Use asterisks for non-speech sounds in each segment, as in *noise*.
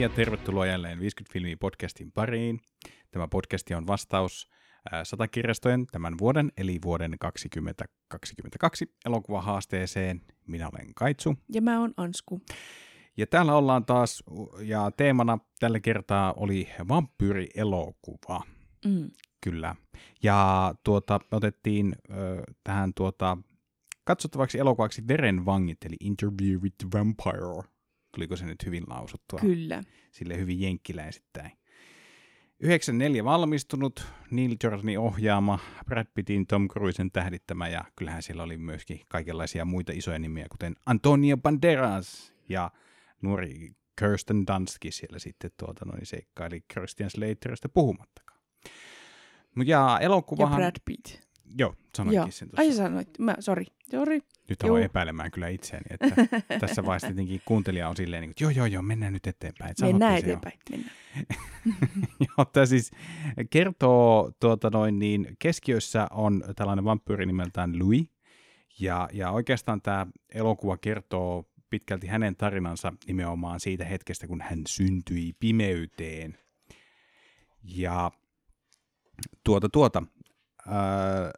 ja tervetuloa jälleen 50 filmiä podcastin pariin. Tämä podcasti on vastaus satakirjastojen tämän vuoden, eli vuoden 2022 elokuvahaasteeseen. Minä olen Kaitsu. Ja mä oon Ansku. Ja täällä ollaan taas, ja teemana tällä kertaa oli vampyyrielokuva. Mm. Kyllä. Ja tuota, me otettiin ö, tähän tuota, katsottavaksi elokuvaksi Verenvangit, eli Interview with the Vampire. Tuliko se nyt hyvin lausuttua? Kyllä. Sille hyvin jenkkiläisittäin. 94 valmistunut, Neil Jordanin ohjaama, Brad Pittin, Tom Cruisen tähdittämä ja kyllähän siellä oli myöskin kaikenlaisia muita isoja nimiä, kuten Antonio Banderas ja nuori Kirsten Dunstkin siellä sitten tuota noin seikkaili Christian Slaterista puhumattakaan. Ja elokuvahan... Ja Brad Pitt. Joo, sanoinkin Joo. sen tuossa. Ai sanoit, mä, sori, sori. Nyt aloin epäilemään kyllä itseäni, että tässä vaiheessa tietenkin kuuntelija on silleen, niin kuin, joo, joo, joo, mennään nyt eteenpäin. että Mennään sanottiin se jo. eteenpäin, mennään. *laughs* Joo, tämä siis kertoo tuota noin niin, keskiössä on tällainen vampyyri nimeltään Louis, ja, ja oikeastaan tämä elokuva kertoo pitkälti hänen tarinansa nimenomaan siitä hetkestä, kun hän syntyi pimeyteen. Ja tuota tuota, ää,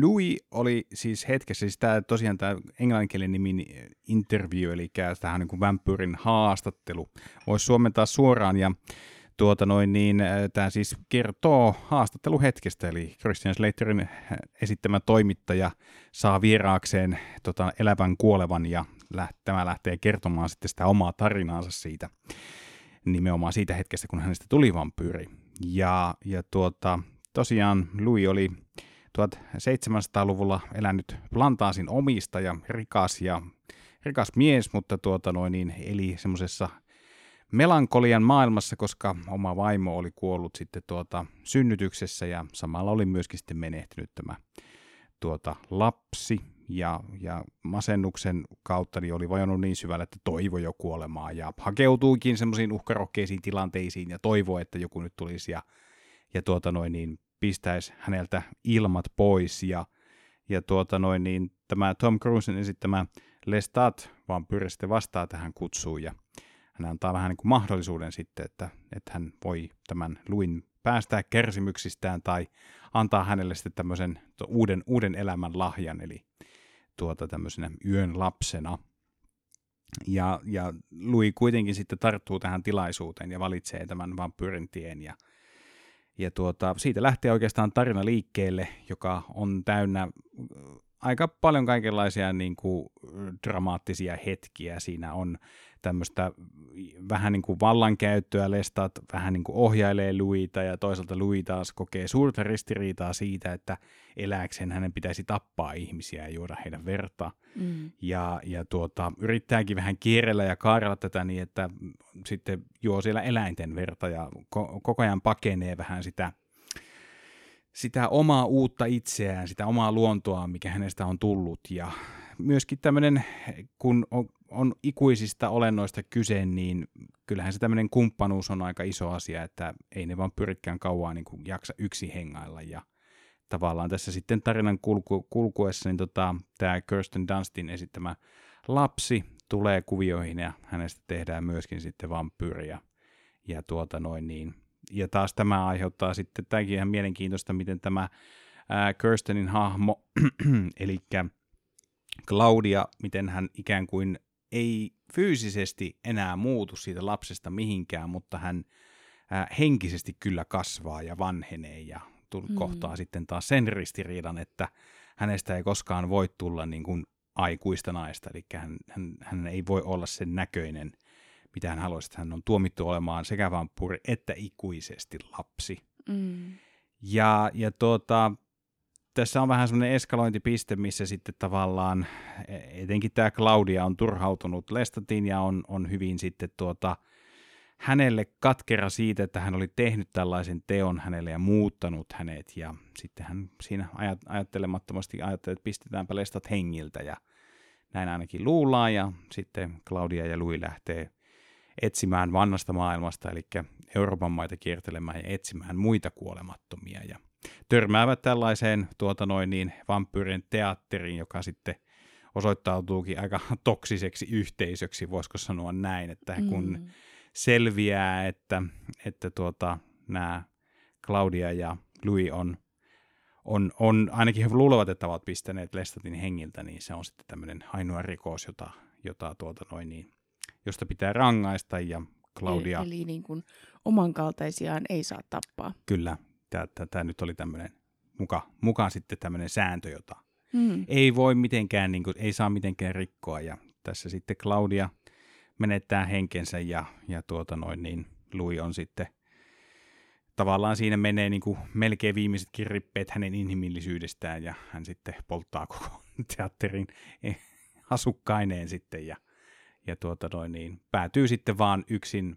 Louis oli siis hetkessä, siis tämä tosiaan tämä englanninkielinen nimi interview, eli tähän niin vampyyrin haastattelu. Voisi suomentaa suoraan ja tuota noin niin, tämä siis kertoo haastatteluhetkestä, eli Christian Slaterin esittämä toimittaja saa vieraakseen tota, elävän kuolevan ja läht, tämä lähtee kertomaan sitten sitä omaa tarinaansa siitä, nimenomaan siitä hetkestä, kun hänestä tuli vampyyri. Ja, ja tuota, tosiaan Louis oli 1700-luvulla elänyt plantaasin omistaja, rikas ja rikas mies, mutta tuota noin, niin eli semmoisessa melankolian maailmassa, koska oma vaimo oli kuollut sitten tuota synnytyksessä ja samalla oli myöskin sitten menehtynyt tämä tuota lapsi. Ja, ja masennuksen kautta niin oli vajonnut niin syvälle, että toivo jo kuolemaa ja hakeutuikin semmoisiin uhkarokkeisiin tilanteisiin ja toivoi, että joku nyt tulisi ja, ja tuota noin niin pistäisi häneltä ilmat pois ja, ja tuota noin niin tämä Tom Cruisen esittämä Lestat vaan pyri sitten vastaa tähän kutsuun ja hän antaa vähän niin kuin mahdollisuuden sitten, että, että hän voi tämän Luin päästää kärsimyksistään tai antaa hänelle sitten tämmöisen uuden, uuden elämän lahjan, eli tuota tämmöisenä yön lapsena. Ja, ja Louis kuitenkin sitten tarttuu tähän tilaisuuteen ja valitsee tämän vampyyrin tien ja, ja tuota, siitä lähtee oikeastaan tarina liikkeelle, joka on täynnä äh, aika paljon kaikenlaisia niin kuin, dramaattisia hetkiä. Siinä on tämmöistä vähän niin kuin vallankäyttöä, lestat vähän niin kuin ohjailee Luita ja toisaalta Louis taas kokee suurta ristiriitaa siitä, että elääkseen hänen pitäisi tappaa ihmisiä ja juoda heidän verta. Mm. Ja, ja tuota, yrittääkin vähän kierrellä ja kaarella tätä niin, että sitten juo siellä eläinten verta ja ko- koko ajan pakenee vähän sitä, sitä omaa uutta itseään, sitä omaa luontoa, mikä hänestä on tullut. Ja myöskin tämmöinen, kun on, on ikuisista olennoista kyse, niin kyllähän se tämmöinen kumppanuus on aika iso asia, että ei ne vaan pyrikään kauan niin kuin jaksa yksi hengailla. Ja tavallaan tässä sitten tarinan kulku, kulkuessa, niin tota, tämä Kirsten Dunstin esittämä lapsi tulee kuvioihin ja hänestä tehdään myöskin sitten vampyyriä. Ja tuota noin niin. Ja taas tämä aiheuttaa sitten, tämäkin ihan mielenkiintoista, miten tämä ää, Kirstenin hahmo, *clears throat* eli Claudia, miten hän ikään kuin ei fyysisesti enää muutu siitä lapsesta mihinkään, mutta hän ää, henkisesti kyllä kasvaa ja vanhenee ja tull- Mm. kohtaa sitten taas sen ristiriidan, että hänestä ei koskaan voi tulla niin kuin aikuista naista, eli hän, hän, hän ei voi olla sen näköinen, mitä hän haluaisi, että hän on tuomittu olemaan sekä vampyyri että ikuisesti lapsi. Mm. Ja, ja tuota, tässä on vähän semmoinen eskalointipiste, missä sitten tavallaan etenkin tämä Claudia on turhautunut. Lestatiin ja on, on hyvin sitten tuota, hänelle katkera siitä, että hän oli tehnyt tällaisen teon hänelle ja muuttanut hänet. Ja sitten hän siinä ajat, ajattelemattomasti ajatteli, että pistetäänpä Lestat hengiltä ja näin ainakin luullaan. Ja sitten Claudia ja Louis lähtee etsimään vannasta maailmasta, eli Euroopan maita kiertelemään ja etsimään muita kuolemattomia. Ja törmäävät tällaiseen tuota noin niin, vampyyrin teatteriin, joka sitten osoittautuukin aika *laughs* toksiseksi yhteisöksi, voisiko sanoa näin, että kun Mm. selviää, että, että tuota, nämä Claudia ja Louis on, on, on, ainakin he luulevat, että ovat pistäneet Lestatin hengiltä, niin se on sitten tämmöinen ainoa rikos, jota, jota tuota noin niin, josta pitää rangaista ja Claudia... Eli, eli niin kuin oman kaltaisiaan ei saa tappaa. Kyllä, tämä nyt oli tämmöinen muka, mukaan sitten tämmöinen sääntö, jota Mm. ei voi mitenkään, niin kuin, ei saa mitenkään rikkoa. Ja tässä sitten Claudia menettää henkensä ja, ja tuota noin, niin Louis on sitten tavallaan siinä menee niin kuin melkein viimeisetkin rippeet hänen inhimillisyydestään ja hän sitten polttaa koko *laughs* teatterin asukkaineen sitten ja, ja tuota noin, niin päätyy sitten vaan yksin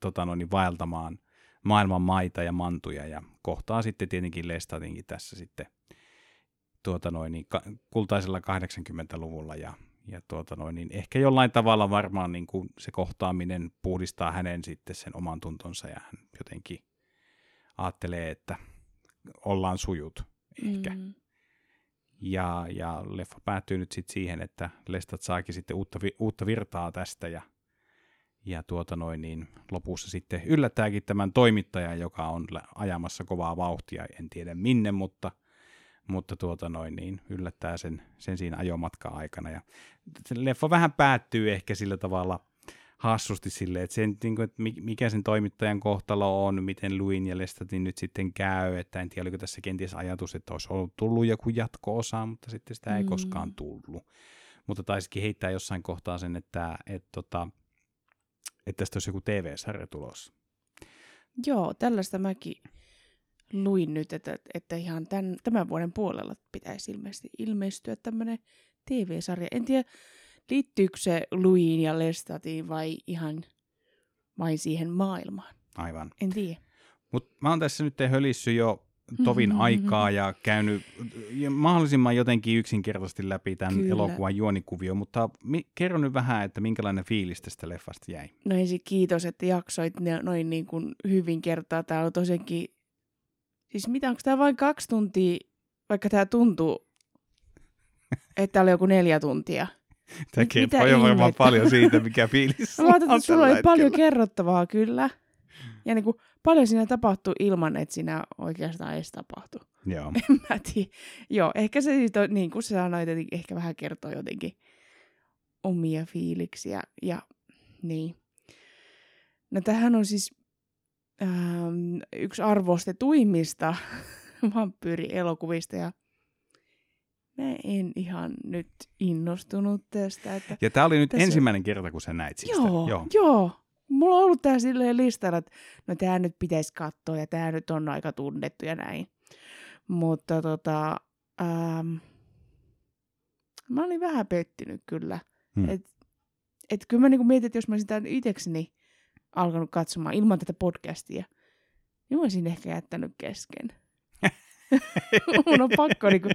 tota noin, niin vaeltamaan maailman maita ja mantuja ja kohtaa sitten tietenkin Lestatinkin tässä sitten tuota noin, niin kultaisella 80-luvulla ja, ja tuota noin, niin ehkä jollain tavalla varmaan niin kuin se kohtaaminen puhdistaa hänen sitten sen oman tuntonsa ja hän jotenkin ajattelee, että ollaan sujut ehkä. Mm. Ja, ja leffa päättyy nyt sitten siihen, että Lestat saakin sitten uutta, vi- uutta virtaa tästä ja, ja tuota noin, niin lopussa sitten yllättääkin tämän toimittajan, joka on ajamassa kovaa vauhtia, en tiedä minne, mutta, mutta tuota noin, niin yllättää sen, sen siinä ajomatkan aikana. Ja se leffa vähän päättyy ehkä sillä tavalla hassusti silleen, että, sen, niin kuin, että mi- mikä sen toimittajan kohtalo on, miten Luin ja Lestatin nyt sitten käy, että en tiedä, oliko tässä kenties ajatus, että olisi ollut tullut joku jatko-osa, mutta sitten sitä ei Mm. koskaan tullut. Mutta taisikin heittää jossain kohtaa sen, että, että, tota, että tästä olisi joku TV-sarja tulossa. Joo, tällaista mäkin luin nyt, että, että ihan tämän, tämän vuoden puolella pitäisi ilmeisesti ilmestyä tämmöinen TV-sarja. En tiedä, liittyykö se Luiin ja Lestatiin vai ihan vain siihen maailmaan. Aivan. En tiedä. Mutta mä oon tässä nyt hölissy jo tovin Mhm. aikaa ja käynyt mahdollisimman jotenkin yksinkertaisesti läpi tämän Kyllä. elokuvan juonikuvio, mutta mi- kerro nyt vähän, että minkälainen fiilis tästä leffasta jäi. No ensin kiitos, että jaksoit ne noin niin kuin hyvin kertaa. Täällä on tosiaankin, siis mitä, onko tämä vain kaksi tuntia, vaikka tämä tuntuu, että oli joku neljä tuntia. Tämä kertoo jo varmaan paljon siitä, mikä fiilis Mä luulen, että sulla oli paljon kerrottavaa kyllä. Ja niin kuin, paljon siinä tapahtui ilman, että siinä oikeastaan edes tapahtui. *laughs* Joo. En mä tiedä. Joo, ehkä se on, niin kuin sä sanoit, että ehkä vähän kertoo jotenkin omia fiiliksiä. Ja niin. No tähän on siis ähm, yksi arvostetuimmista *laughs* vampyyrielokuvista ja mä en ihan nyt innostunut tästä. Että Ja tämä oli nyt Tässä- ensimmäinen kerta, kun sä näit siis Joo, joo. joo. Mulla on ollut tää silleen listalla, että no tää nyt pitäisi katsoa ja tää nyt on aika tunnettu ja näin. Mutta tota, ähm, mä olin vähän pettynyt kyllä. Hmm. Et, et kyllä mä niinku mietin, että jos mä olisin tämän itekseni alkanut katsomaan ilman tätä podcastia, niin mä olisin ehkä jättänyt kesken. *laughs* Mun on pakko, niinku,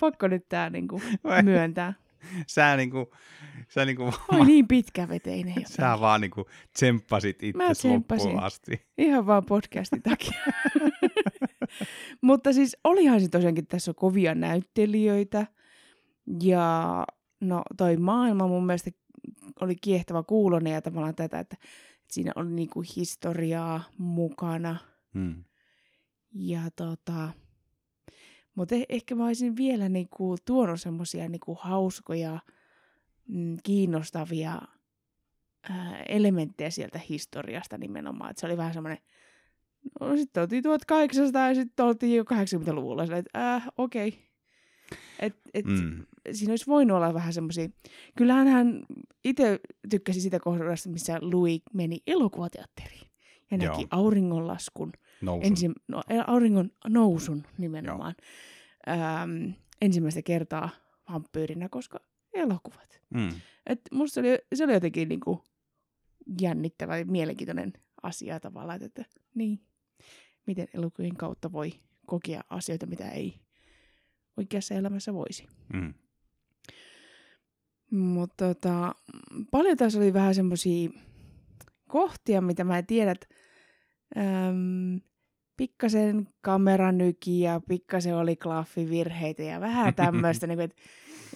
pakko nyt tää niinku myöntää. *laughs* Sä niinku, sä niinku, Mä olin niin pitkäveteinen. jotenkin. sä vaan niinku tsemppasit itse loppuun asti. Ihan vaan podcastin takia. *laughs* Mutta siis olihan se tosiaankin, tässä on kovia näyttelijöitä. Ja no toi maailma mun mielestä oli kiehtova kuulonen ja tavallaan tätä, että siinä oli niinku historiaa mukana. Hmm. Ja tota, mutta eh- ehkä mä olisin vielä niinku tuonut semmosia niinku hauskoja, mm, kiinnostavia ää, elementtejä sieltä historiasta nimenomaan. Et se oli vähän semmoinen, no sitten oltiin 1800 ja sitten oltiin jo 80-luvulla. Sillä, että äh, okei. Okay. Et, et. Mm. Siinä olisi voinut olla vähän semmoisia. Kyllähän hän itse tykkäsi sitä kohdasta, missä Louis meni elokuvateatteriin ja näki Joo. auringonlaskun Nousun. ensi, no, auringon nousun nimenomaan ähm, ensimmäistä kertaa vampyyrinä, koska elokuvat. Mm. Et musta se oli, se oli jotenkin niinku jännittävä ja mielenkiintoinen asia tavallaan, että, että niin, miten elokuvien kautta voi kokea asioita, mitä ei oikeassa elämässä voisi. Mm. Mutta tota, paljon tässä oli vähän semmoisia kohtia, mitä mä en tiedä, että äm, pikkasen kameranyki ja pikkasen oli klaffivirheitä ja vähän *laughs* tämmöistä, niin kuin, että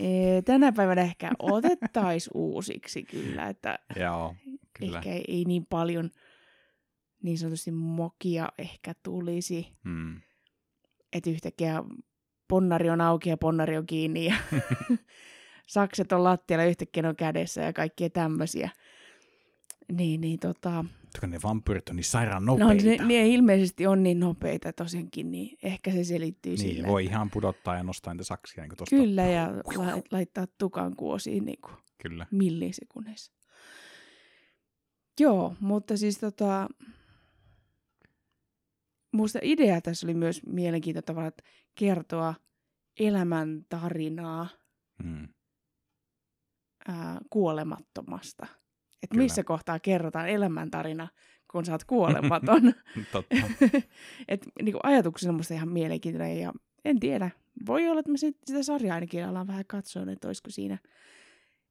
e, tänä päivänä ehkä otettaisiin uusiksi kyllä, että Joo, kyllä. ehkä ei, ei niin paljon niin sanotusti mokia ehkä tulisi, Mm. että yhtäkkiä ponnari on auki ja ponnari on kiinni ja *laughs* *laughs* sakset on lattialla yhtäkkiä on kädessä ja kaikkia tämmöisiä. Niin, niin tota, Koska ne vampyyrit on niin sairaan no nopeita. ne, ne ilmeisesti on niin nopeita tosiaankin, niin ehkä se selittyy niin, sillä. voi ihan pudottaa ja nostaa niitä saksia niin tosta. Kyllä, ja la- laittaa tukan kuosiin niin kuin Kyllä. millisekunneissa. Joo, mutta siis tota, musta idea tässä oli myös mielenkiintoinen tavalla, että kertoa elämän tarinaa Mm. ää, kuolemattomasta. Että missä kohtaa kerrotaan elämäntarina, kun sä oot kuolematon. *laughs* Totta. *laughs* Et niinku ajatuksena musta ihan mielenkiintoinen ja en tiedä. Voi olla, että me sit- sitä sarjaa ainakin ollaan vähän katsoa, että olisiko siinä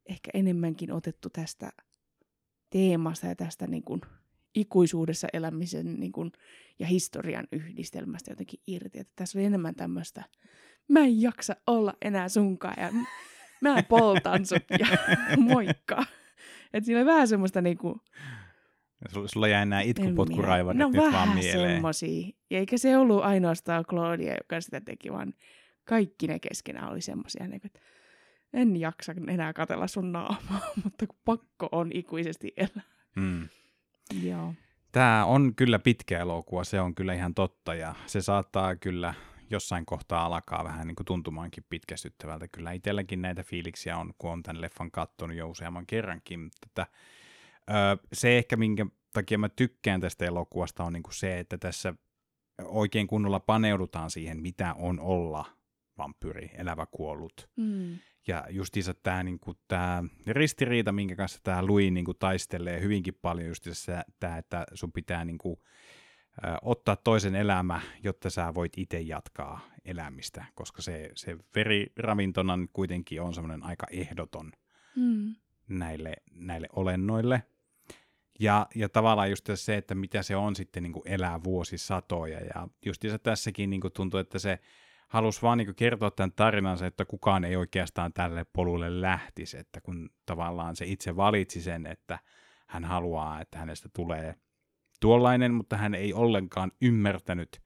ehkä enemmänkin otettu tästä teemasta ja tästä niin kuin ikuisuudessa elämisen niin kuin, ja historian yhdistelmästä jotenkin irti. Että tässä oli enemmän tämmöistä, mä en jaksa olla enää sunkaan ja mä poltan sut ja *laughs* moikka. Että siinä oli vähän semmoista niin kuin, Sulla, jäi nämä en itkupotkuraivat minä- nyt no vaan vähän mieleen. semmosia. Ja eikä se ollut ainoastaan Claudia, joka sitä teki, vaan kaikki ne keskenään oli semmosia, niin että en jaksa enää katella sun naamaa, *laughs* mutta kun pakko on ikuisesti elää. Mm. Joo. Tämä on kyllä pitkä elokuva, se on kyllä ihan totta ja se saattaa kyllä jossain kohtaa alkaa vähän niin kuin tuntumaankin pitkästyttävältä. Kyllä itselläkin näitä fiiliksiä on, kun on tämän leffan katsonut jo useamman kerrankin. Mutta että, ö, se ehkä, minkä takia mä tykkään tästä elokuvasta, on niin kuin se, että tässä oikein kunnolla paneudutaan siihen, mitä on olla vampyyri, elävä kuollut. Mm. Ja justiinsa tämä niinku, tää ristiriita, minkä kanssa tämä Louis niinku, taistelee hyvinkin paljon, justiinsa tämä, että sun pitää niinku, ö, ottaa toisen elämä, jotta sä voit itse jatkaa elämistä, koska se, se veriravintona kuitenkin on semmoinen aika ehdoton Mm. näille, näille olennoille. Ja, ja tavallaan just se, että mitä se on sitten niin kuin elää vuosisatoja. Ja just tässäkin niin kuin tuntuu, että se halusi vaan niin kertoa tämän tarinansa, että kukaan ei oikeastaan tälle polulle lähtisi. Että kun tavallaan se itse valitsi sen, että hän haluaa, että hänestä tulee tuollainen, mutta hän ei ollenkaan ymmärtänyt,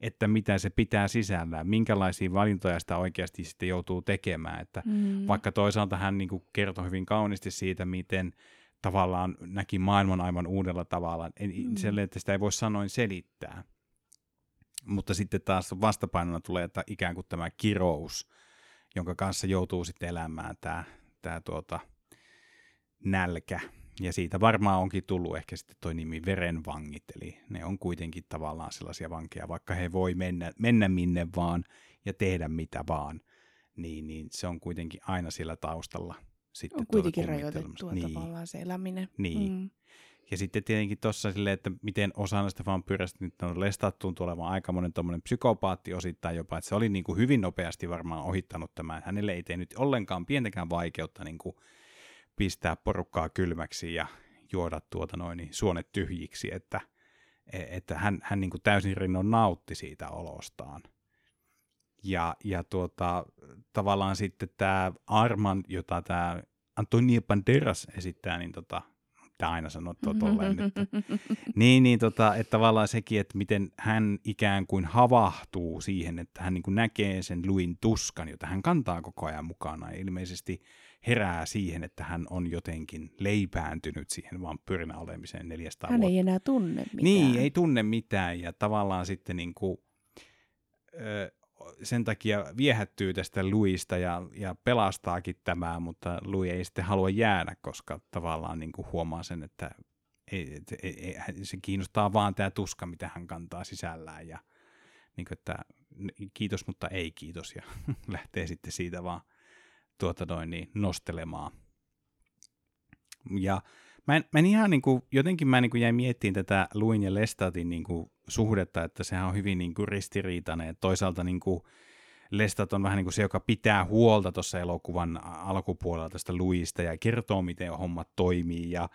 että mitä se pitää sisällään, minkälaisia valintoja sitä oikeasti sitten joutuu tekemään. Että Mm. vaikka toisaalta hän niin kuin kertoi hyvin kauniisti siitä, miten tavallaan näki maailman aivan uudella tavalla. En, Mm. Selle, että sitä ei voi sanoin selittää. Mutta sitten taas vastapainona tulee että ikään kuin tämä kirous, jonka kanssa joutuu sitten elämään tämä, tämä tuota, nälkä. Ja siitä varmaan onkin tullut ehkä sitten toi nimi verenvangit, eli ne on kuitenkin tavallaan sellaisia vankeja, vaikka he voi mennä, mennä minne vaan ja tehdä mitä vaan, niin, niin se on kuitenkin aina siellä taustalla. Sitten on tuota kuitenkin kummittelemassa. rajoitettua niin. tavallaan se eläminen. Niin. Mm. Ja sitten tietenkin tuossa silleen, että miten osa näistä vampyyreistä nyt on lestattu, tuntuu olevan aika monen tommonen psykopaatti osittain jopa, että se oli niin kuin hyvin nopeasti varmaan ohittanut tämän. Hänelle ei tehnyt ollenkaan pientäkään vaikeutta niin kuin pistää porukkaa kylmäksi ja juoda tuota noin niin suonet tyhjiksi, että, että hän, hän niin täysin rinnon nautti siitä olostaan. Ja, ja tuota, tavallaan sitten tämä Arman, jota tämä Antonio Banderas esittää, niin tota, tämä aina sanottua tolleen nyt. *laughs* Niin, niin tota, että tavallaan sekin, että miten hän ikään kuin havahtuu siihen, että hän niin kuin näkee sen Luin tuskan, jota hän kantaa koko ajan mukana. Ja ilmeisesti herää siihen, että hän on jotenkin leipääntynyt siihen vampyyrinä olemiseen 400 Hän vuotta. ei enää tunne mitään. Niin, ei tunne mitään ja tavallaan sitten niin kuin, ö, sen takia viehättyy tästä Luista ja, ja pelastaakin tämä, mutta Louis ei sitten halua jäädä, koska tavallaan niin kuin huomaa sen, että ei, et, ei, se kiinnostaa vaan tämä tuska, mitä hän kantaa sisällään ja niin kuin, että kiitos, mutta ei kiitos ja *laughs* lähtee sitten siitä vaan tuota noin, niin nostelemaan. Ja mä en, mä en ihan niin kuin, jotenkin mä niin kuin jäin miettimään tätä Luin ja Lestatin niin kuin suhdetta, että sehän on hyvin niin kuin ristiriitainen. Et toisaalta niin kuin Lestat on vähän niin kuin se, joka pitää huolta tuossa elokuvan alkupuolella tästä Luista ja kertoo, miten hommat toimii ja,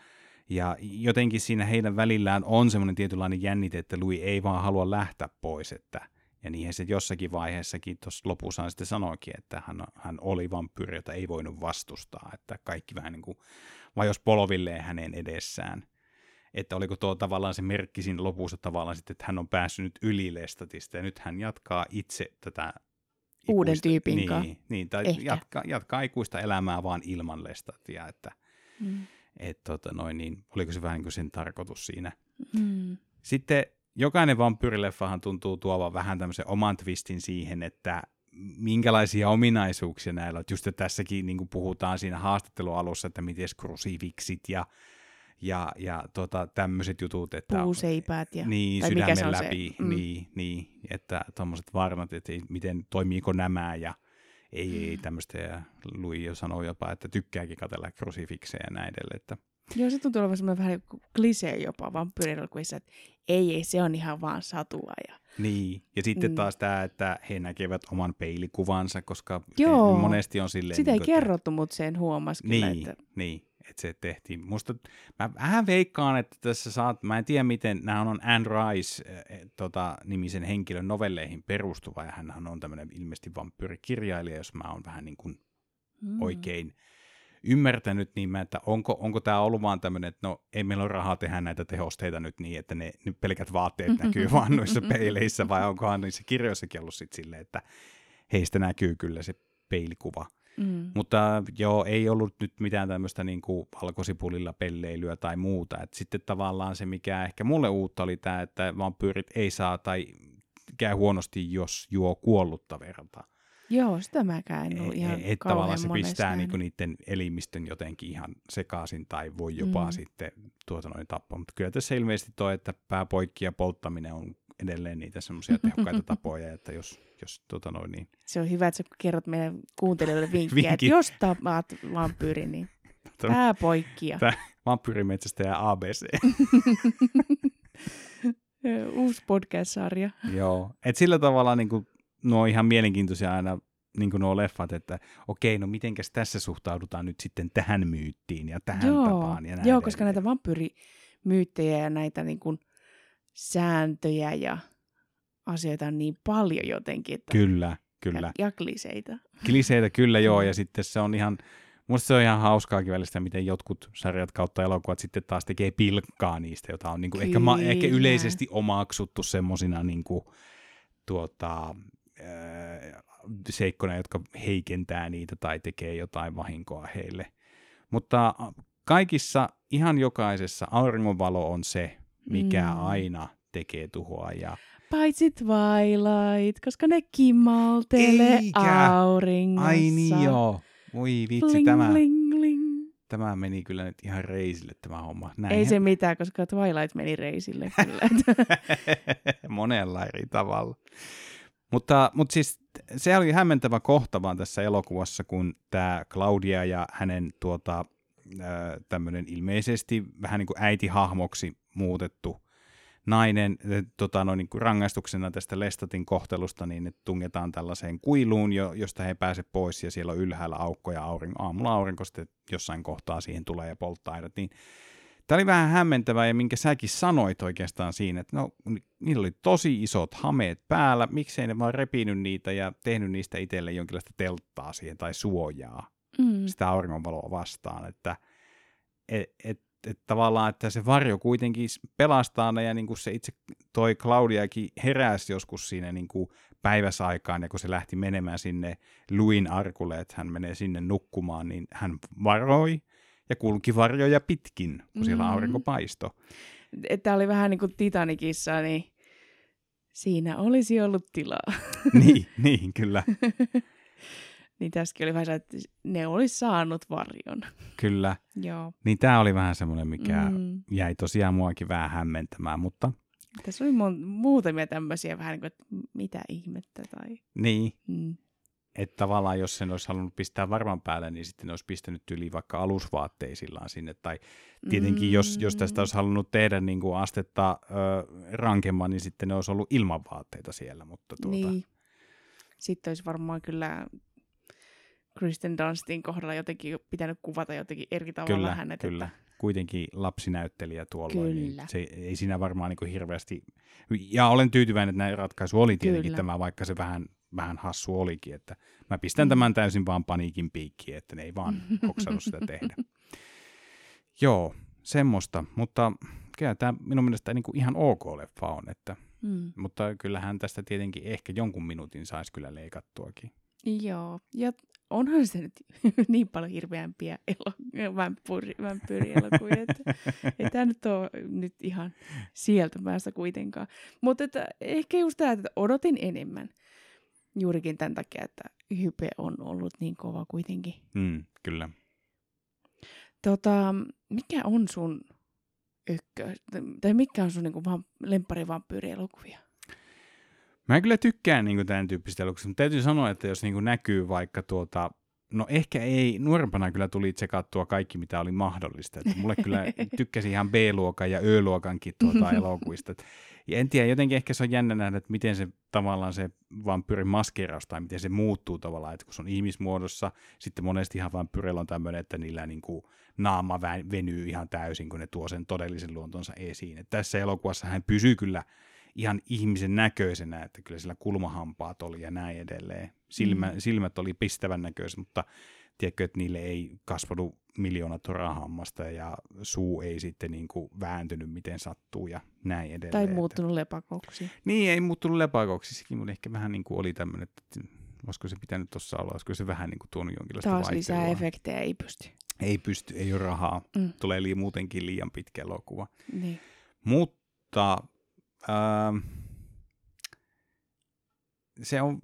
Ja jotenkin siinä heidän välillään on semmoinen tietynlainen jännite, että Louis ei vaan halua lähteä pois, että ja niinhän se jossakin vaiheessakin tuossa lopussa sitten sanoikin, että hän, hän oli vampyyri, jota ei voinut vastustaa, että kaikki vähän niin kuin vajosi polvilleen hänen edessään. Että oliko tuo tavallaan se merkki siinä lopussa tavallaan sitten, että hän on päässyt nyt yli Lestatista ja nyt hän jatkaa itse tätä Uuden ikuista, tyypin niin, kanssa. niin, tai Ehkä. jatkaa, jatkaa ikuista elämää vaan ilman Lestatia, että Mm. et, tota, noin, niin, oliko se vähän niin kuin sen tarkoitus siinä. Mm. Sitten jokainen vampyyrileffahan tuntuu tuovan vähän tämmöisen oman twistin siihen, että minkälaisia ominaisuuksia näillä on. Just että tässäkin niin puhutaan siinä haastattelualussa, että miten krusifiksit ja, ja, ja tota, tämmöiset jutut. Että, Puuseipäät ja... Niin, tai mikä se sydämen on se? läpi, Mm. niin, niin, että tuommoiset varmat, että ei, miten toimiiko nämä ja ei, ei Mm. tämmöistä, ja Louis jo sanoi jopa, että tykkääkin katella krusifikseja ja näin edelleen, että Joo, se tuntuu olevan semmoinen vähän klisee jopa vampyyrielokuvissa, että ei, ei, se on ihan vaan satua. Ja... Niin, ja sitten Mm. taas tämä, että he näkevät oman peilikuvansa, koska Joo. monesti on silleen... Sitä ei niin kuin, että- kerrottu, mutta sen huomasi kyllä, Niin, että... niin, että se tehtiin. Musta, mä vähän veikkaan, että tässä saat, mä en tiedä miten, nämä on Anne Rice äh, tota, nimisen henkilön novelleihin perustuva, ja hän on tämmöinen ilmeisesti vampyyrikirjailija, jos mä oon vähän niin kuin Mm. oikein ymmärtänyt, niin mä, että onko, onko tämä ollut vaan tämmöinen, että no ei meillä ole rahaa tehdä näitä tehosteita nyt niin, että ne, ne pelkät vaatteet näkyy *laughs* vaan noissa peileissä, vai onkohan niissä kirjoissakin ollut sitten silleen, että heistä näkyy kyllä se peilikuva. Mm. Mutta joo, ei ollut nyt mitään tämmöistä niin kuin valkosipulilla pelleilyä tai muuta. Et sitten tavallaan se, mikä ehkä mulle uutta oli tämä, että vampyyrit ei saa tai käy huonosti, jos juo kuollutta verta. Joo, sitä mäkään en ole ihan Et kauhean tavallaan se pistää niinku niiden elimistön jotenkin ihan sekaisin tai voi jopa mm. sitten tuota noin tappaa. Mutta kyllä tässä ilmeisesti toi, että pääpoikki ja polttaminen on edelleen niitä semmoisia tehokkaita tapoja, että jos, jos tuota noin niin Se on hyvä, että sä kerrot meidän kuuntelijoille vinkkejä, että Vinkki. jos tapaat vampyyri, niin Tämä- pää poikki ja Tää- vampyyrimetsästä ja ABC. *laughs* uusi podcast-sarja. Joo, et sillä tavalla niin kuin, nuo on ihan mielenkiintoisia aina niin kuin nuo leffat, että okei, no mitenkäs tässä suhtaudutaan nyt sitten tähän myyttiin ja tähän Joo, tapaan ja näin joo koska edelleen. näitä vampyyrimyyttejä ja näitä niin kuin sääntöjä ja asioita on niin paljon jotenkin. Että Kyllä, kyllä. Ja, ja kliseitä. *laughs* Kliseitä kyllä joo, ja sitten se on ihan, musta se on ihan hauskaakin välistä, miten jotkut sarjat kautta elokuvat sitten taas tekee pilkkaa niistä, jota on niin kuin ehkä, ma, ehkä yleisesti omaksuttu semmosina niin kuin, tuota, ää, seikkona, jotka heikentää niitä tai tekee jotain vahinkoa heille. Mutta kaikissa, ihan jokaisessa auringonvalo on se, mikä Mm. aina tekee tuhoa ja Paitsi Twilight, koska ne kimmaltelee Eikä. auringossa. Ai niin joo. Voi vitsi, Bling, tämä, bling, bling. tämä meni kyllä nyt ihan reisille tämä homma. Näin Ei se mitään, koska Twilight meni reisille kyllä. *laughs* monella eri tavalla. Mutta, mutta siis se oli hämmentävä kohta vaan tässä elokuvassa, kun tämä Claudia ja hänen tuota, tämmöinen ilmeisesti vähän niin kuin äitihahmoksi muutettu nainen eh, tota, no, niin kuin rangaistuksena tästä Lestatin kohtelusta, niin ne tungetaan tällaiseen kuiluun, jo, josta he pääse pois, ja siellä on ylhäällä aukko ja aurinko, aamulla aurinko sitten jossain kohtaa siihen tulee ja polttaa heidät, niin Tämä oli vähän hämmentävää, ja minkä säkin sanoit oikeastaan siinä, että no, ni- niillä oli tosi isot hameet päällä, miksei ne vaan repinyt niitä ja tehnyt niistä itselle jonkinlaista telttaa siihen tai suojaa mm. sitä auringonvaloa vastaan, että et, et, et tavallaan, että se varjo kuitenkin pelastaa ne, ja niin kuin se itse toi Claudiakin heräsi joskus siinä niin kuin päiväsaikaan, ja kun se lähti menemään sinne Luin arkulle, että hän menee sinne nukkumaan, niin hän varoi, ja kulki varjoja pitkin, kun siellä Mm. aurinko paistoi. Tämä oli vähän niin kuin Titanicissa, niin siinä olisi ollut tilaa. niin, niin, kyllä, *laughs* niin tässäkin oli vähän se, että ne olisi saanut varjon. kyllä. Joo. Niin tämä oli vähän semmoinen, mikä mm. Mm. jäi tosiaan muakin vähän hämmentämään, mutta Tässä oli mon- muutamia tämmöisiä vähän niin kuin, että mitä ihmettä tai... niin, Mm. että tavallaan jos sen olisi halunnut pistää varman päälle, niin sitten ne olisi pistänyt yli vaikka alusvaatteisillaan sinne. Tai tietenkin, mm. jos, jos tästä olisi halunnut tehdä niin kuin astetta ö, rankemman, niin sitten ne olisi ollut ilman vaatteita siellä. Mutta tuota, Niin. Sitten olisi varmaan kyllä Kristen Dunstin kohdalla jotenkin pitänyt kuvata jotenkin eri tavalla kyllä, hänet. kyllä. Että, kuitenkin lapsinäyttelijä tuolloin, niin Kyllä. se ei siinä varmaan niin kuin hirveästi, ja olen tyytyväinen, että näin ratkaisu oli tietenkin Kyllä. tämä, vaikka se vähän, vähän hassu olikin, että mä pistän Mm. tämän täysin vaan paniikin piikkiin, että ne ei vaan *laughs* hoksannut sitä tehdä. Joo, semmoista, mutta kyllä tämä minun mielestä niin kuin ihan ok leffa on, että, Mm. mutta kyllähän tästä tietenkin ehkä jonkun minuutin saisi kyllä leikattuakin. Joo, ja onhan se nyt *laughs* niin paljon hirveämpiä elo- vampyyri, vampyyrielokuvia, että ei tämä nyt ole nyt ihan sieltä päästä kuitenkaan. Mutta että ehkä just tämä, että odotin enemmän juurikin tämän takia, että hype on ollut niin kova kuitenkin. Mm, kyllä. Tota, mikä on sun ykkö, tai mikä on sun niin vaan lempparivampyyrielokuvia? Mä kyllä tykkään niin tämän tyyppistä elokuvista, mutta täytyy sanoa, että jos niin näkyy vaikka tuota, no ehkä ei, nuorempana kyllä tuli tsekattua kaikki, mitä oli mahdollista. Että mulle kyllä *laughs* tykkäsi ihan B-luokan ja Ö-luokankin tuota *laughs* elokuvista. Ja en tiedä, jotenkin ehkä se on jännä nähdä, että miten se tavallaan se vampyyrin maskeraus tai miten se muuttuu tavallaan, että kun se on ihmismuodossa, sitten monesti ihan vampyyrillä on tämmöinen, että niillä niin kuin naama venyy ihan täysin, kun ne tuo sen todellisen luontonsa esiin. Et tässä elokuvassa hän pysyy kyllä ihan ihmisen näköisenä, että kyllä sillä kulmahampaat oli ja näin edelleen. Silmä, Mm. Silmät oli pistävän näköiset, mutta tiedätkö, että niille ei kasvanut miljoonat rahammasta ja suu ei sitten niin kuin vääntynyt miten sattuu ja näin edelleen. Tai muuttunut lepakoksi. Niin, ei muuttunut lepakoksi. Sekin mun ehkä vähän niin kuin oli tämmöinen, että olisiko se pitänyt tuossa olla, olisiko se vähän niin kuin tuonut jonkinlaista Taas lisää vaihtelua. efektejä ei pysty. Ei pysty, ei ole rahaa. Mm. Tulee li- muutenkin liian pitkä elokuva. Niin. Mutta ähm, se on,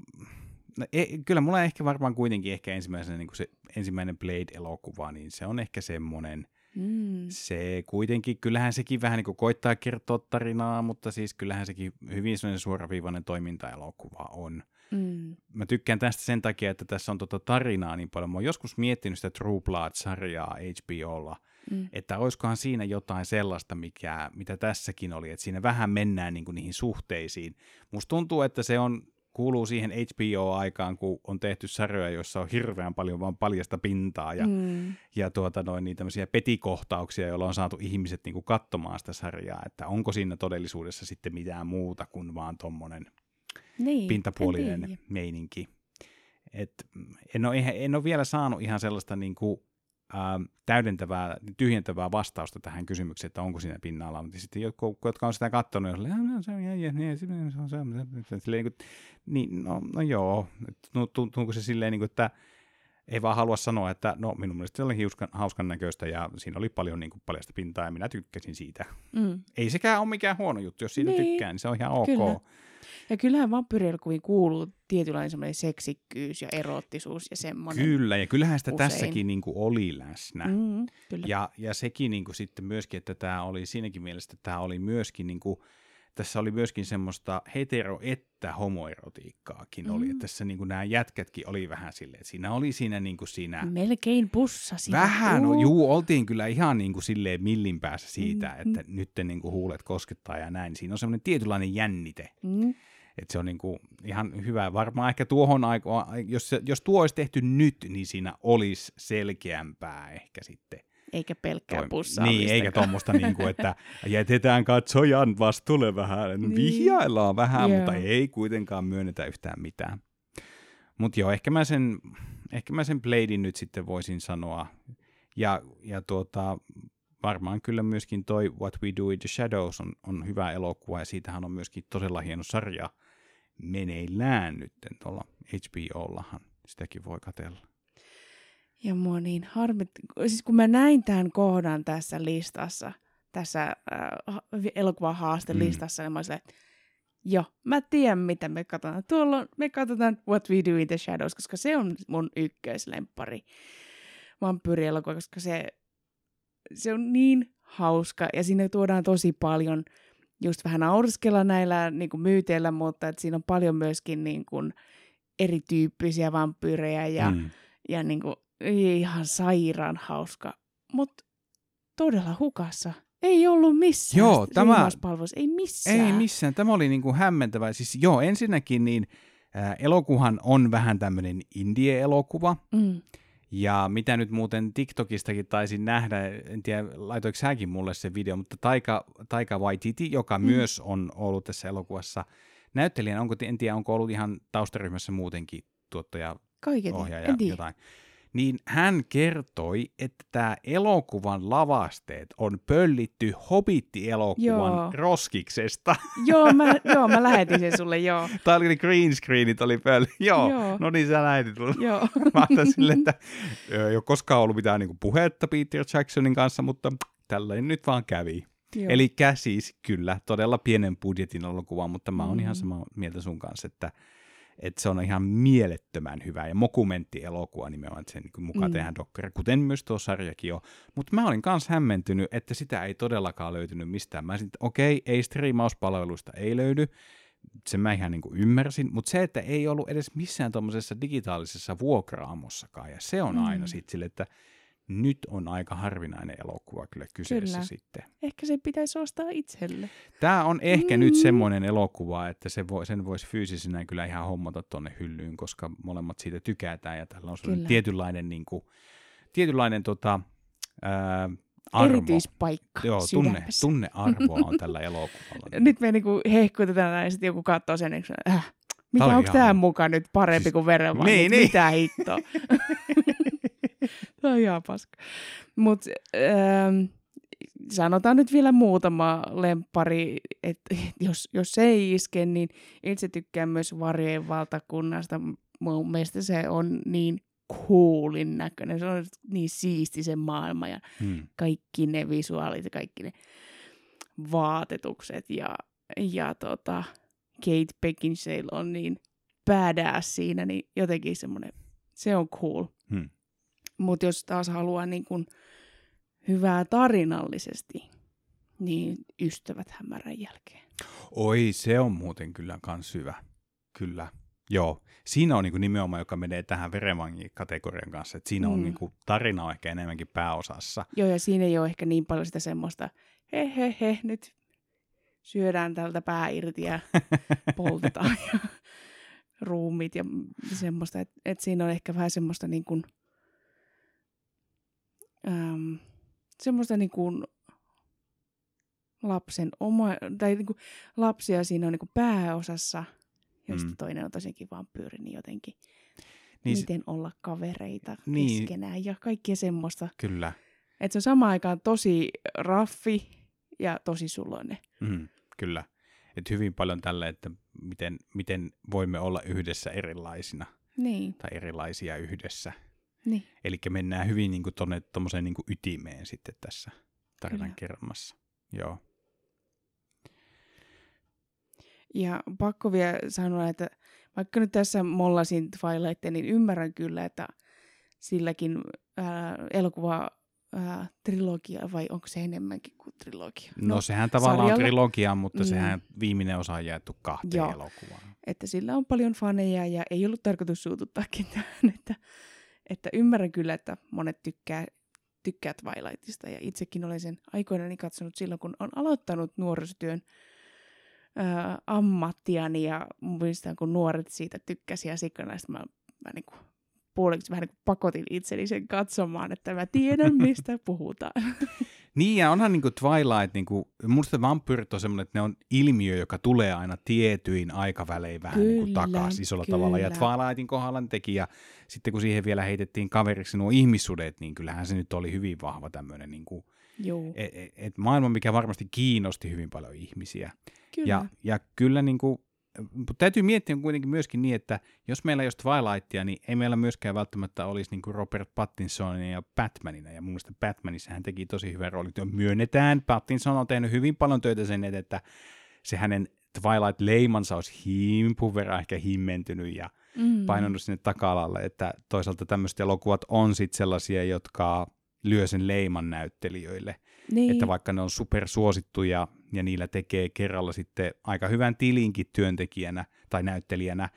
no, e, kyllä mulla ehkä varmaan kuitenkin ehkä ensimmäisenä niin kuin se ensimmäinen Blade-elokuva, niin se on ehkä semmoinen, Mm. se kuitenkin, kyllähän sekin vähän niin kuin koittaa kertoa tarinaa, mutta siis kyllähän sekin hyvin sellainen suoraviivainen toimintaelokuva on. Mm. Mä tykkään tästä sen takia, että tässä on tota tarinaa niin paljon. Mä oon joskus miettinyt sitä True Blood-sarjaa HBOlla, Mm. että olisikohan siinä jotain sellaista, mikä, mitä tässäkin oli, että siinä vähän mennään niin kuin niihin suhteisiin. Musta tuntuu, että se on kuuluu siihen HBO-aikaan, kun on tehty sarjoja, joissa on hirveän paljon vaan paljasta pintaa ja, Mm. ja tuota noin, niin tämmöisiä petikohtauksia, joilla on saatu ihmiset niin kuin katsomaan sitä sarjaa, että onko siinä todellisuudessa sitten mitään muuta kuin vaan tommonen Niin, en pintapuolinen tiedä. meininki. Et mm, en, ole, en ole vielä saanut ihan sellaista niin kuin, ää, täydentävää, tyhjentävää vastausta tähän kysymykseen, että onko siinä pinnalla, mutta sitten jotkut, jotka on sitä katsonut, on silleen, "Ah, no, se on, se niin, niin no, no joo, tuntuuko se silleen, niin kuin, että ei vaan halua sanoa, että no minun mielestä se oli hiuskan, hauskan näköistä ja siinä oli paljon niin kuin, paljasta pintaa ja minä tykkäsin siitä. Mm. Ei sekään ole mikään huono juttu, jos siitä Niin, tykkää, niin se on ihan ok. kyllä. Ja kyllähän vampyyrielokuviin kuuluu tietynlainen semmoinen seksikkyys ja erottisuus ja semmoinen. Kyllä, ja kyllähän sitä usein. tässäkin niin kuin oli läsnä. Mm, kyllä. Ja, ja sekin niin kuin sitten myöskin, että tämä oli siinäkin mielessä, että tämä oli myöskin, niin kuin, tässä oli myöskin semmoista hetero- että homoerotiikkaakin oli. Mm. Että tässä niin kuin nämä jätkätkin oli vähän silleen, että siinä oli siinä, niin kuin siinä Melkein pussasi. vähän, no, Uu. juu, oltiin kyllä ihan niin kuin silleen millin päässä siitä, Mm, että nyt niin kuin huulet koskettaa ja näin. Siinä on semmoinen tietynlainen jännite. Mm. Että se on niinku ihan hyvä. Varmaan ehkä tuohon aikaan, jos, jos tuo olisi tehty nyt, niin siinä olisi selkeämpää ehkä sitten. Eikä pelkkää toim- pussaamista. Niin, eikä tuommoista, niinku, että *laughs* jätetään katsojan vastuulle vähän, Niin. vihjaillaan vähän, Joo. mutta ei kuitenkaan myönnetä yhtään mitään. Mutta joo, ehkä mä, sen, ehkä mä sen Bladein nyt sitten voisin sanoa. Ja, ja tuota, varmaan kyllä myöskin toi What We Do in the Shadows on, on hyvä elokuva, ja siitähän on myöskin todella hieno sarja meneillään nyt tuolla HBOllahan. Sitäkin voi katella. Ja mua niin harmit, siis kun mä näin tämän kohdan tässä listassa, tässä äh, elokuvan haastelistassa, mm. niin mä olin joo, mä tiedän mitä me katsotaan. Tuolla me katsotaan What We Do in the Shadows, koska se on mun ykköslemppari vampyyrielokuva, koska se, se on niin hauska ja siinä tuodaan tosi paljon just vähän nauriskella näillä niin kuin myyteillä, mutta että siinä on paljon myöskin niin kuin erityyppisiä vampyyrejä ja Mm. ja ihan sairaan hauska, mutta todella hukassa. Ei ollut missään. Joo, tämä- ei missään. Ei missään. Tämä oli niinku hämmentävä. Siis joo, ensinnäkin niin äh, elokuhan on vähän tämmöinen indie-elokuva. Mm. Ja mitä nyt muuten TikTokistakin taisin nähdä, en tiedä laitoiko säkin mulle se video, mutta Taika, Taika Waititi, joka mm. myös on ollut tässä elokuvassa näyttelijänä, onko, en tiedä onko ollut ihan taustaryhmässä muutenkin tuottaja, Kaiketi, ohjaaja, en tiedä. jotain niin hän kertoi, että tämä elokuvan lavasteet on pöllitty Hobitti-elokuvan Joo. roskiksesta. *laughs* joo, mä, joo, mä lähetin sen sulle, joo. tai oli ne green screenit oli pölli. Joo, Joo. no niin sä lähetit mulle. joo. *laughs* Mä ajattelin silleen, että *laughs* ei ole koskaan ollut mitään niinku puhetta Peter Jacksonin kanssa, mutta tällainen nyt vaan kävi. joo. Eli siis kyllä, todella pienen budjetin elokuva, mutta mä oon Mm. ihan samaa mieltä sun kanssa, että, että se on ihan mielettömän hyvä ja mokumenttielokuva nimenomaan, että sen niin mukaan Mm. tehdään dokkari, kuten myös tuo sarjakin on. Mutta mä olin kans hämmentynyt, että sitä ei todellakaan löytynyt mistään. Mä sanoin, että okei, ei striimauspalveluista ei löydy, sen mä ihan niin kuin ymmärsin, mutta se, että ei ollut edes missään tuommoisessa digitaalisessa vuokraamossakaan, ja se on Mm. aina sitten sille, että nyt on aika harvinainen elokuva kyllä kyseessä Kyllä. sitten. Ehkä se pitäisi ostaa itselle. Tämä on ehkä Mm. nyt semmoinen elokuva, että se voi, sen voisi fyysisenä kyllä ihan hommata tonne hyllyyn, koska molemmat siitä tykätään ja tällä on sellainen tietynlainen, niin kuin, tietynlainen tota, ää, armo. Erityispaikka Joo, tunne, sydämessä. tunnearvoa on tällä elokuvalla. *laughs* Nyt me niinku hehkutetaan näin, sitten joku katsoo sen, että äh, mikä onko tämä mukaan nyt parempi Siis- kuin verran, Niin, niin. mitä hittoa. *laughs* *laughs* Tämä on ihan paska. Mutta ähm, sanotaan nyt vielä muutama lempari, että jos, jos se ei iske, niin itse tykkään myös Varjojen valtakunnasta. Mun mielestä se on niin coolin näköinen, se on niin siisti se maailma ja Hmm. kaikki ne visuaalit ja kaikki ne vaatetukset ja, ja tota, Kate Beckinsale on niin badass siinä, niin jotenkin semmoinen, se on cool. Hmm. Mutta jos taas haluaa niin kun hyvää tarinallisesti, niin ystävät hämärän jälkeen. Oi, se on muuten kyllä kans hyvä. Kyllä. Joo, siinä on niinku nimenomaan, joka menee tähän verenvangi-kategorian kanssa, että siinä on Mm. niinku, tarina on ehkä enemmänkin pääosassa. Joo, ja siinä ei ole ehkä niin paljon sitä semmoista, he he he, nyt syödään tältä pää irti ja *laughs* poltetaan ja ruumit ja semmoista. Että et siinä on ehkä vähän semmoista niin kuin, äm, semmoista niin kuin lapsen oma, tai niin kuin lapsia siinä on niin kuin pääosassa, josta Mm. toinen on tosinkin vampyyri, niin jotenkin Niin miten olla kavereita Niin. niin. keskenään ja kaikkea semmoista. Kyllä. Että se on samaan aikaan tosi raffi ja tosi suloinen. Mm, kyllä. Et hyvin paljon tällä, että miten, miten voimme olla yhdessä erilaisina Niin, tai erilaisia yhdessä. Niin. Eli mennään hyvin niin tuonne tuommoiseen niin ytimeen sitten tässä tarinan Kyllä. kerromassa. Joo. Ja pakko vielä sanoa, että vaikka nyt tässä mollasin Twilightia, niin ymmärrän kyllä, että silläkin ää, elokuva ää, trilogia, vai onko se enemmänkin kuin trilogia? No, no sehän tavallaan on sarjalla- trilogia, mutta Mm. sehän viimeinen osa on jaettu kahteen Joo. elokuvaan. Että sillä on paljon faneja ja ei ollut tarkoitus suututtaa ketään. *laughs* Että, että ymmärrän kyllä, että monet tykkää, tykkää Twilightista ja itsekin olen sen aikoinani katsonut silloin, kun on aloittanut nuorisotyön ää, ammattiani ja muistan, kun nuoret siitä tykkäsi ja sikana, mä, mä niin kuin, puoliksi vähän niin kuin pakotin itseni sen katsomaan, että mä tiedän, mistä puhutaan. *laughs* Niin, ja onhan niinku Twilight, niinku, musta vampyyrit on semmoinen, että ne on ilmiö, joka tulee aina tietyin aikavälein vähän niinku Kyllä, takaisin isolla kyllä. tavalla. Ja Twilightin kohdalla ne teki, ja sitten kun siihen vielä heitettiin kaveriksi nuo ihmissudet, niin kyllähän se nyt oli hyvin vahva tämmöinen niinku, Joo, et, et, et maailma, mikä varmasti kiinnosti hyvin paljon ihmisiä. kyllä. Ja, ja kyllä niin kuin, mutta täytyy miettiä kuitenkin myöskin niin, että jos meillä ei olisi Twilightia, niin ei meillä myöskään välttämättä olisi niin kuin Robert Pattinsonin ja Batmanina. Ja mun mielestä Batmanissa hän teki tosi hyvän roolin. Myönnetään, Pattinson on tehnyt hyvin paljon töitä sen eteen, että se hänen Twilight-leimansa olisi himpun verran ehkä himmentynyt ja mm. painonut sinne taka-alalle. Että toisaalta tämmöiset elokuvat on sitten sellaisia, jotka lyö sen leiman näyttelijöille niin. että vaikka ne on supersuosittuja ja niillä tekee kerralla sitten aika hyvän tilinkin työntekijänä tai näyttelijänä,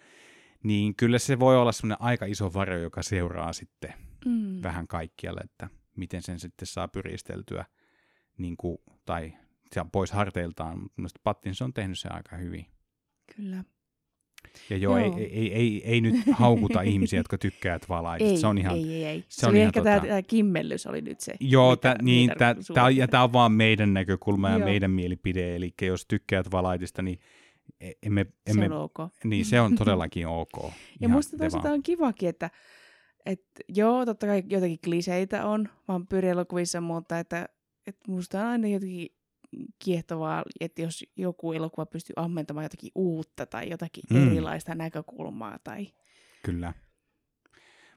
niin kyllä se voi olla semmoinen aika iso varjo, joka seuraa sitten mm. vähän kaikkialle, että miten sen sitten saa pyristeltyä niin kuin, tai pois harteiltaan, mutta Pattinson on tehnyt sen aika hyvin. Kyllä. Ja joo, Joo. Ei, ei, ei, ei, nyt haukuta *laughs* ihmisiä, jotka tykkäävät valaisista. Ei, se on ihan, ei, ei, ei. Se, se on oli ihan ehkä tota- tämä, tämä kimmellys oli nyt se. Joo, mitä- tä, niin, mitä tää, tää, on- ja tämä on vaan meidän näkökulma ja Joo. meidän mielipide. Eli jos tykkäät valaitista, niin e- emme, se emme, on ok. niin se on *laughs* todellakin ok. Ja Ihan musta devaa. toisaalta on kivakin, että, että joo, totta kai jotakin kliseitä on vampyyrielokuvissa, mutta että, että musta on aina jotenkin kiehtovaa, että jos joku elokuva pystyy ammentamaan jotakin uutta tai jotakin Mm. erilaista näkökulmaa. Tai... Kyllä.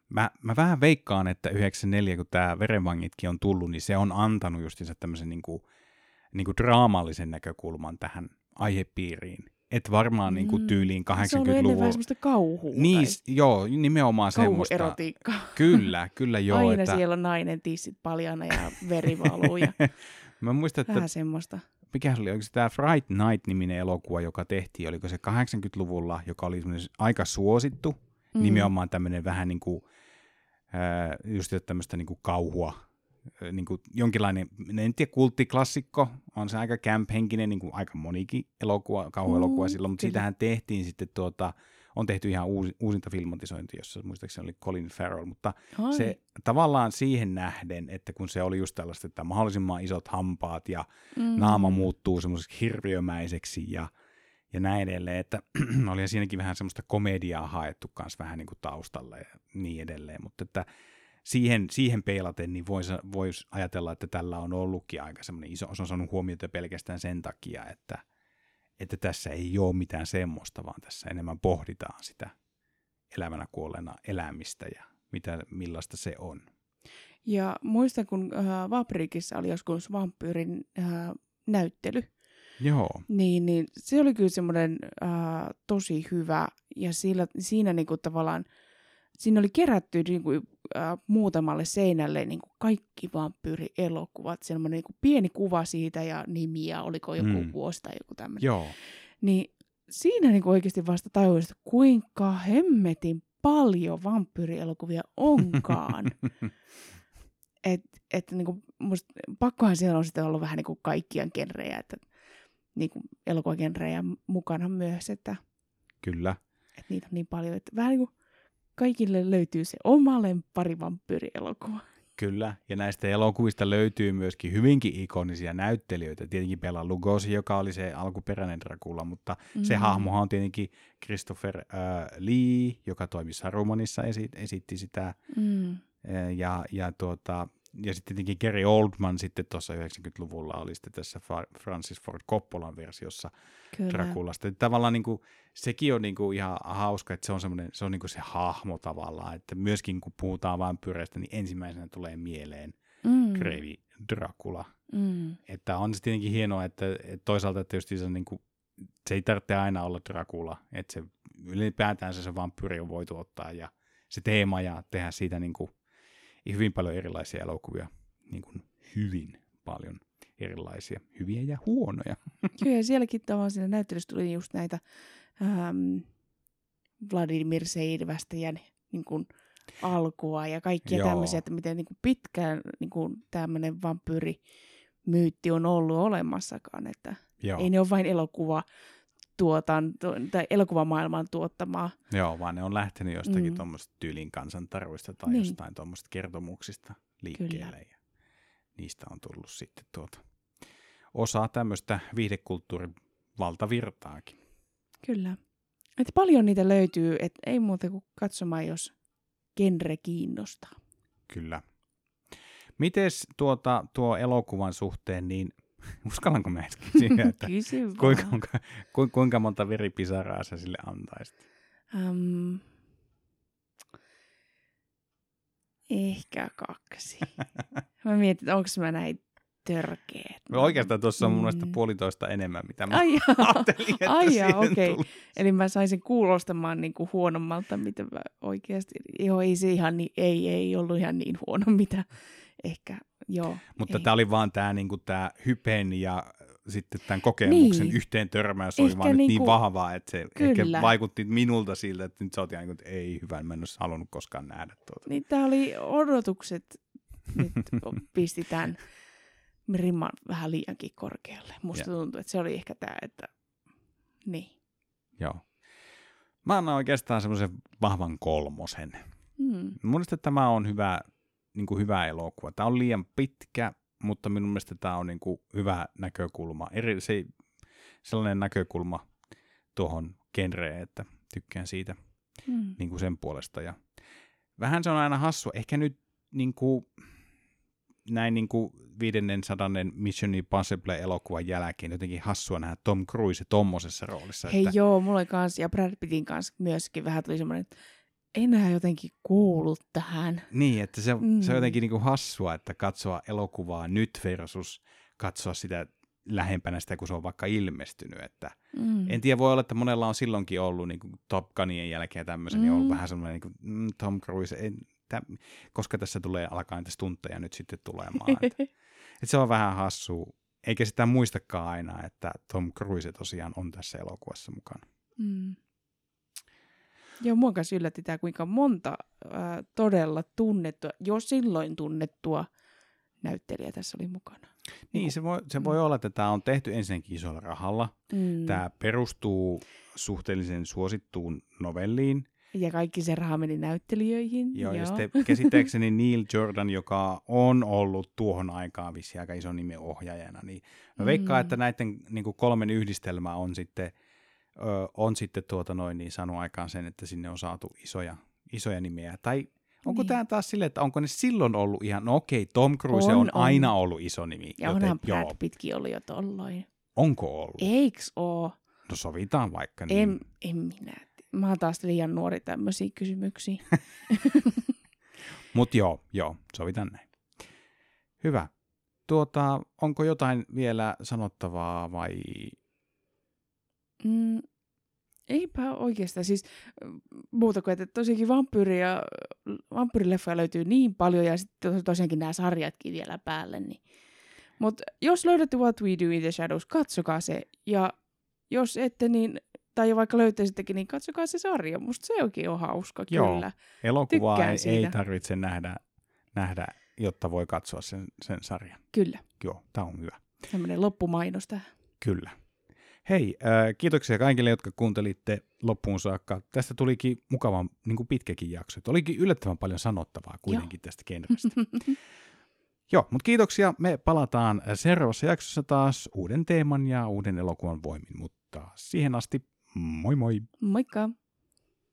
Mä, mä vähän veikkaan, että 94, kun tämä Verenvangitkin on tullut, niin se on antanut justiinsa tämmöisen niinku, niinku draamallisen näkökulman tähän aihepiiriin. Et varmaan niinku Mm. tyyliin Se on ollut ennen vähän 80-luvulla. semmoista kauhua. Niin, tai joo, nimenomaan semmoista. kauhuerotiikkaa. Kyllä, kyllä joo. Aina että, siellä on nainen tissit paljana ja veri valuu ja *laughs* Mä muistan, että vähän semmoista. mikä se oli, oliko se tämä Fright Night-niminen elokuva, joka tehtiin, oliko se 80-luvulla, joka oli aika suosittu, mm. nimenomaan tämmöinen vähän niin kuin, ää, just tämmöistä niin kuin kauhua, ää, niin kuin jonkinlainen, en tiedä, kulttiklassikko, on se aika camp-henkinen, niin kuin aika monikin elokuva, kauhuelokuva Mm, silloin, mutta kyllä. siitähän tehtiin sitten tuota, on tehty ihan uusi, uusinta filmatisointi, jossa muistaakseni oli Colin Farrell, mutta Ai. se tavallaan siihen nähden, että kun se oli just tällaista, että mahdollisimman isot hampaat ja mm. naama muuttuu semmoiseksi hirviömäiseksi ja, ja näin edelleen, että *clears throat* oli siinäkin vähän semmoista komediaa haettu kanssa vähän niin kuin taustalla ja niin edelleen, mutta että siihen, siihen peilaten niin voisi vois ajatella, että tällä on ollutkin aika semmoinen iso, se on saanut huomiota pelkästään sen takia, että, että tässä ei ole mitään semmoista, vaan tässä enemmän pohditaan sitä elävänä kuolleena elämistä ja mitä, millaista se on. Ja muistan, kun äh, Vaprikissa oli joskus vampyyrin äh, näyttely, Joo, niin, niin se oli kyllä semmoinen äh, tosi hyvä. Ja sillä, siinä niinku tavallaan, siinä oli kerätty niinku, äh, muutamalle seinälle niinku kaikki vampyyrielokuvat. Semmoinen niinku pieni kuva siitä ja nimiä, oliko joku Mm. vuosi tai joku tämmöinen. joo, Niin siinä niinku oikeasti vasta tajusin, että kuinka hemmetin paljon vampyyrielokuvia onkaan. *laughs* Et, et niinku, musta, pakkohan siellä on sitten ollut vähän niinku kaikkia genrejä, että niinku elokuvagenrejä mukana myös, että, kyllä. että niitä on niin paljon, että vähän niinku kaikille löytyy se oma lemppari vampyyrielokuva. Kyllä, ja näistä elokuvista löytyy myöskin hyvinkin ikonisia näyttelijöitä. Tietenkin Bela Lugosi, joka oli se alkuperäinen Dracula, mutta mm. se Mm. hahmohan on tietenkin Christopher äh, Lee, joka toimi Sarumanissa, esi- esitti sitä. Mm. Äh, ja, ja, tuota, ja sitten tietenkin Gary Oldman sitten tuossa 90-luvulla oli sitten tässä Francis Ford Coppolan versiossa Kyllä. Draculasta. Tavallaan niin kuin, sekin on niin kuin ihan hauska, että se on, semmoinen, se, on niin kuin se hahmo tavallaan, että myöskin kun puhutaan vampyyreistä, niin ensimmäisenä tulee mieleen Mm. Kreivi Dracula. Mm. Että on se tietenkin hienoa, että, että toisaalta että just se, niin kuin, se ei tarvitse aina olla Dracula, että se ylipäätään se, se vampyyri on voitu ottaa ja se teema ja tehdä siitä niin kuin, hyvin paljon erilaisia elokuvia, niin kuin hyvin paljon erilaisia, hyviä ja huonoja. Kyllä, ja sielläkin tavallaan siinä näyttelyssä tuli just näitä ähm, Vladimir Seidvästäjän niin kuin, alkua ja kaikkia Joo. tämmöisiä, että miten niin kuin pitkään niin kuin, tämmöinen vampyyrimyytti on ollut olemassakaan, että Joo, ei ne ole vain elokuva tuotanto, tai elokuvamaailman tuottamaa. Joo vaan ne on lähtenyt jostakin mm. Mm. tuommoista tyylin kansantarvoista tai Niin. jostain tuommoista kertomuksista liikkeelle. Ja niistä on tullut sitten tuota osa tämmöistä viihdekulttuurin valtavirtaakin. Kyllä. Että paljon niitä löytyy, että ei muuta kuin katsomaan, jos genre kiinnostaa. Kyllä. Mites tuota, tuo elokuvan suhteen, niin *laughs* uskallanko mä edes kysyä, että *laughs* kuinka, kuinka, ku- kuinka monta veripisaraa sä sille antaisit? Um, ehkä kaksi. *laughs* mä mietin, onko mä näin törkeä. No oikeastaan tuossa on mun mielestä Mm. puolitoista enemmän, mitä mä Ai, ajattelin, että Ai jaa, tulee. Eli mä saisin kuulostamaan niin kuin huonommalta, mitä mä oikeasti... Joo, ei se ihan niin, ei, ei ollut ihan niin huono, mitä ehkä, joo. Mutta tämä oli vaan tämä niinku tää hypen ja sitten tämän kokemuksen Niin. yhteen törmäys oli Ehkä vaan niin niinku- vahvaa, että se Kyllä. ehkä vaikutti minulta siltä, että nyt sä oot ihan niin kuin, että ei hyvä, mä en olisi halunnut koskaan nähdä tuota. Niin tää oli odotukset, nyt *laughs* pisti tämän rimman vähän liiankin korkealle. Musta Ja. tuntuu, että se oli ehkä tämä, että niin. Joo. Mä annan oikeastaan semmoisen vahvan kolmosen. Mm. Mun mielestä tämä on hyvä, niin kuin hyvä elokuva. Tämä on liian pitkä, mutta minun mielestä tämä on niin kuin hyvä näkökulma. Eri, se, sellainen näkökulma tuohon genreen, että tykkään siitä Mm. niin kuin sen puolesta. Ja vähän se on aina hassu. Ehkä nyt niin kuin, näin niin kuin 500 Mission Impossible-elokuvan jälkeen jotenkin hassua nähdä Tom Cruise tommosessa roolissa. Hei että, joo, mulla oli kans, ja Brad Pittin kanssa myöskin vähän tuli semmoinen, että enää jotenkin kuulu tähän. Niin, että se, mm. se on Mm. jotenkin niin kuin hassua, että katsoa elokuvaa nyt versus katsoa sitä lähempänä sitä, kun se on vaikka ilmestynyt. Että Mm. En tiedä, voi olla, että monella on silloinkin ollut niin kuin Top Gunien jälkeen tämmöisen, mm. niin on ollut Mm. vähän semmoinen niin kuin, mm, Tom Cruise, en, tä, koska tässä tulee, alkaa niitä stuntteja nyt sitten tulemaan. että, *laughs* että se on vähän hassu, eikä sitä muistakaan aina, että Tom Cruise tosiaan on tässä elokuvassa mukana. Mm. Joo, mua kanssa yllätti tämä, kuinka monta äh, todella tunnettua, jo silloin tunnettua näyttelijä tässä oli mukana. Niin, se voi, se voi Mm. olla, että tämä on tehty ensinnäkin isolla rahalla. Mm. Tämä perustuu suhteellisen suosittuun novelliin, Ja kaikki se raha meni näyttelijöihin. Joo, ja sitten käsittääkseni Neil Jordan, joka on ollut tuohon aikaan vissi aika iso nimi ohjaajana, niin mä veikkaan, Mm. että näiden niin kuin kolmen yhdistelmä on sitten, ö, on sitten tuota noin, niin saanut aikaan sen, että sinne on saatu isoja, isoja nimiä. Tai onko Niin. tämä taas silleen, että onko ne silloin ollut ihan, no okei, Tom Cruise on, On, on aina ollut iso nimi. Ja onhan Brad Pittkin ollut jo tolloin. onko ollut? Eiks oo? No sovitaan vaikka. Niin. En, en minä. Mä oon taas liian nuori tämmöisiä kysymyksiä. *laughs* Mutta joo, joo, sovitaan näin. Hyvä. Tuota, onko jotain vielä sanottavaa vai Mm, eipä oikeastaan. Siis mm, muuta kuin, että tosiaankin vampyyri ja, vampyyrileffoja löytyy niin paljon ja sitten tosiaankin nämä sarjatkin vielä päälle. Niin. Mutta jos löydätte What We Do in the Shadows, katsokaa se. Ja jos ette, niin, tai vaikka löytäisittekin, niin katsokaa se sarja. Musta se onkin on hauska, Joo. kyllä. elokuvaa Tykkään ei, siitä. ei tarvitse nähdä, nähdä, jotta voi katsoa sen, sen sarjan. Kyllä. Joo, tämä on hyvä. Tämmöinen loppumainos tähän. Kyllä. Hei, äh, kiitoksia kaikille, jotka kuuntelitte loppuun saakka. Tästä tulikin mukavan niin kuin pitkäkin jakso. Et Olikin yllättävän paljon sanottavaa kuitenkin tästä genrestä. *laughs* Joo, mutta kiitoksia. Me palataan seuraavassa jaksossa taas uuden teeman ja uuden elokuvan voimin, mutta siihen asti moi moi! Moikka!